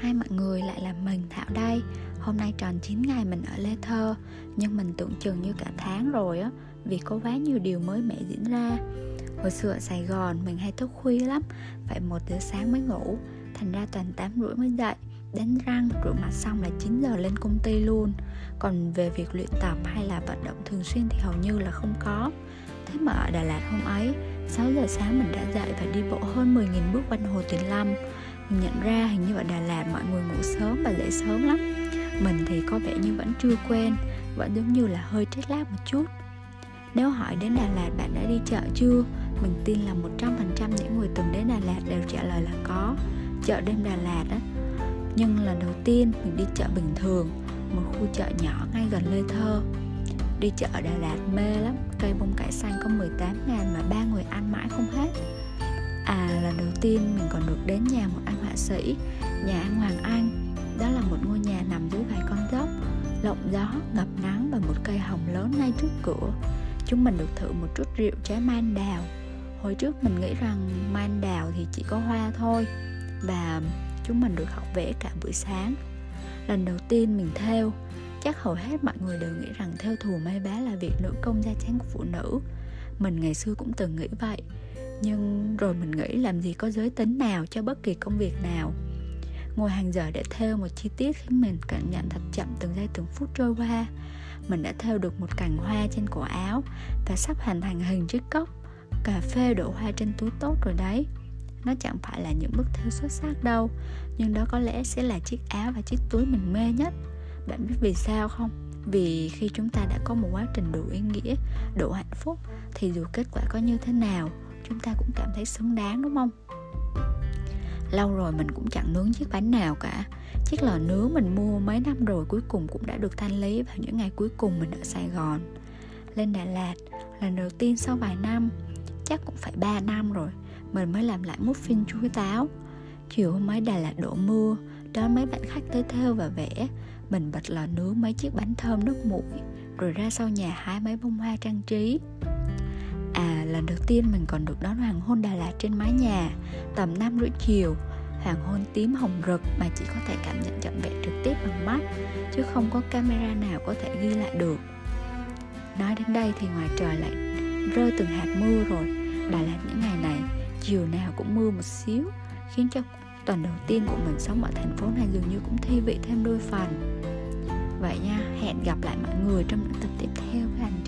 hai mọi người, lại là mình Thảo đây. Hôm nay tròn 9 ngày mình ở Lê Thơ. Nhưng mình tưởng chừng như cả tháng rồi á Vì có quá nhiều điều mới mẻ diễn ra. Hồi xưa ở Sài Gòn mình hay thức khuya lắm Phải một giờ sáng mới ngủ. Thành ra toàn 8 rưỡi mới dậy Đánh răng, rửa mặt xong là 9 giờ lên công ty luôn. Còn về việc luyện tập hay là vận động thường xuyên thì hầu như là không có. Thế mà ở Đà Lạt hôm ấy 6 giờ sáng mình đã dậy và đi bộ hơn 10.000 bước quanh Hồ Tuyền Lâm mình nhận ra hình như ở Đà Lạt mọi người ngủ sớm và dậy sớm lắm. Mình thì có vẻ như vẫn chưa quen Vẫn giống như là hơi chết lát một chút. Nếu hỏi đến Đà Lạt bạn đã đi chợ chưa? Mình tin là 100% những người từng đến Đà Lạt đều trả lời là có. Chợ đêm Đà Lạt á. Nhưng lần đầu tiên mình đi chợ bình thường, Một khu chợ nhỏ ngay gần Lê Thơ. Đi chợ ở Đà Lạt mê lắm, Cây bông cải xanh có 18 ngàn mà ba người ăn mãi không hết. À lần đầu tiên mình còn được đến nhà một anh họa sĩ Nhà anh Hoàng Anh Đó là một ngôi nhà nằm dưới vài con dốc. Lộng gió, ngập nắng và một cây hồng lớn ngay trước cửa. Chúng mình được thử một chút rượu trái man đào. Hồi trước mình nghĩ rằng man đào thì chỉ có hoa thôi Và chúng mình được học vẽ cả buổi sáng. Lần đầu tiên mình theo Chắc hầu hết mọi người đều nghĩ rằng theo thù may vá là việc nữ công gia chánh của phụ nữ. Mình ngày xưa cũng từng nghĩ vậy nhưng rồi mình nghĩ làm gì có giới tính nào cho bất kỳ công việc nào. Ngồi hàng giờ để theo một chi tiết khiến mình cảm nhận thật chậm từng giây từng phút trôi qua. Mình đã theo được một cành hoa trên cổ áo và sắp hoàn thành hình chiếc cốc, cà phê đổ hoa trên túi tốt rồi đấy. Nó chẳng phải là những bức thêu xuất sắc đâu, nhưng đó có lẽ sẽ là chiếc áo và chiếc túi mình mê nhất. Bạn biết vì sao không? Vì khi chúng ta đã có một quá trình đủ ý nghĩa, đủ hạnh phúc, thì dù kết quả có như thế nào chúng ta cũng cảm thấy xứng đáng, đúng không? Lâu rồi mình cũng chẳng nướng chiếc bánh nào cả. Chiếc lò nướng mình mua mấy năm rồi cuối cùng cũng đã được thanh lý vào những ngày cuối cùng mình ở sài gòn. Lên đà lạt, lần đầu tiên sau vài năm, chắc cũng phải 3 năm rồi, mình mới làm lại muffin chuối táo. Chiều hôm ấy đà lạt đổ mưa, đón mấy bạn khách tới theo và vẽ. Mình bật lò nướng mấy chiếc bánh thơm nước mũi rồi ra sau nhà hái mấy bông hoa trang trí. À lần đầu tiên mình còn được đón hoàng hôn Đà Lạt trên mái nhà Tầm 5 rưỡi chiều. Hoàng hôn tím hồng rực mà chỉ có thể cảm nhận trọn vẹn trực tiếp bằng mắt Chứ không có camera nào có thể ghi lại được. Nói đến đây thì ngoài trời lại rơi từng hạt mưa rồi. Đà Lạt những ngày này chiều nào cũng mưa một xíu Khiến cho tuần đầu tiên của mình sống ở thành phố này dường như cũng thi vị thêm đôi phần. Vậy nha, hẹn gặp lại mọi người trong những tập tiếp theo với anh.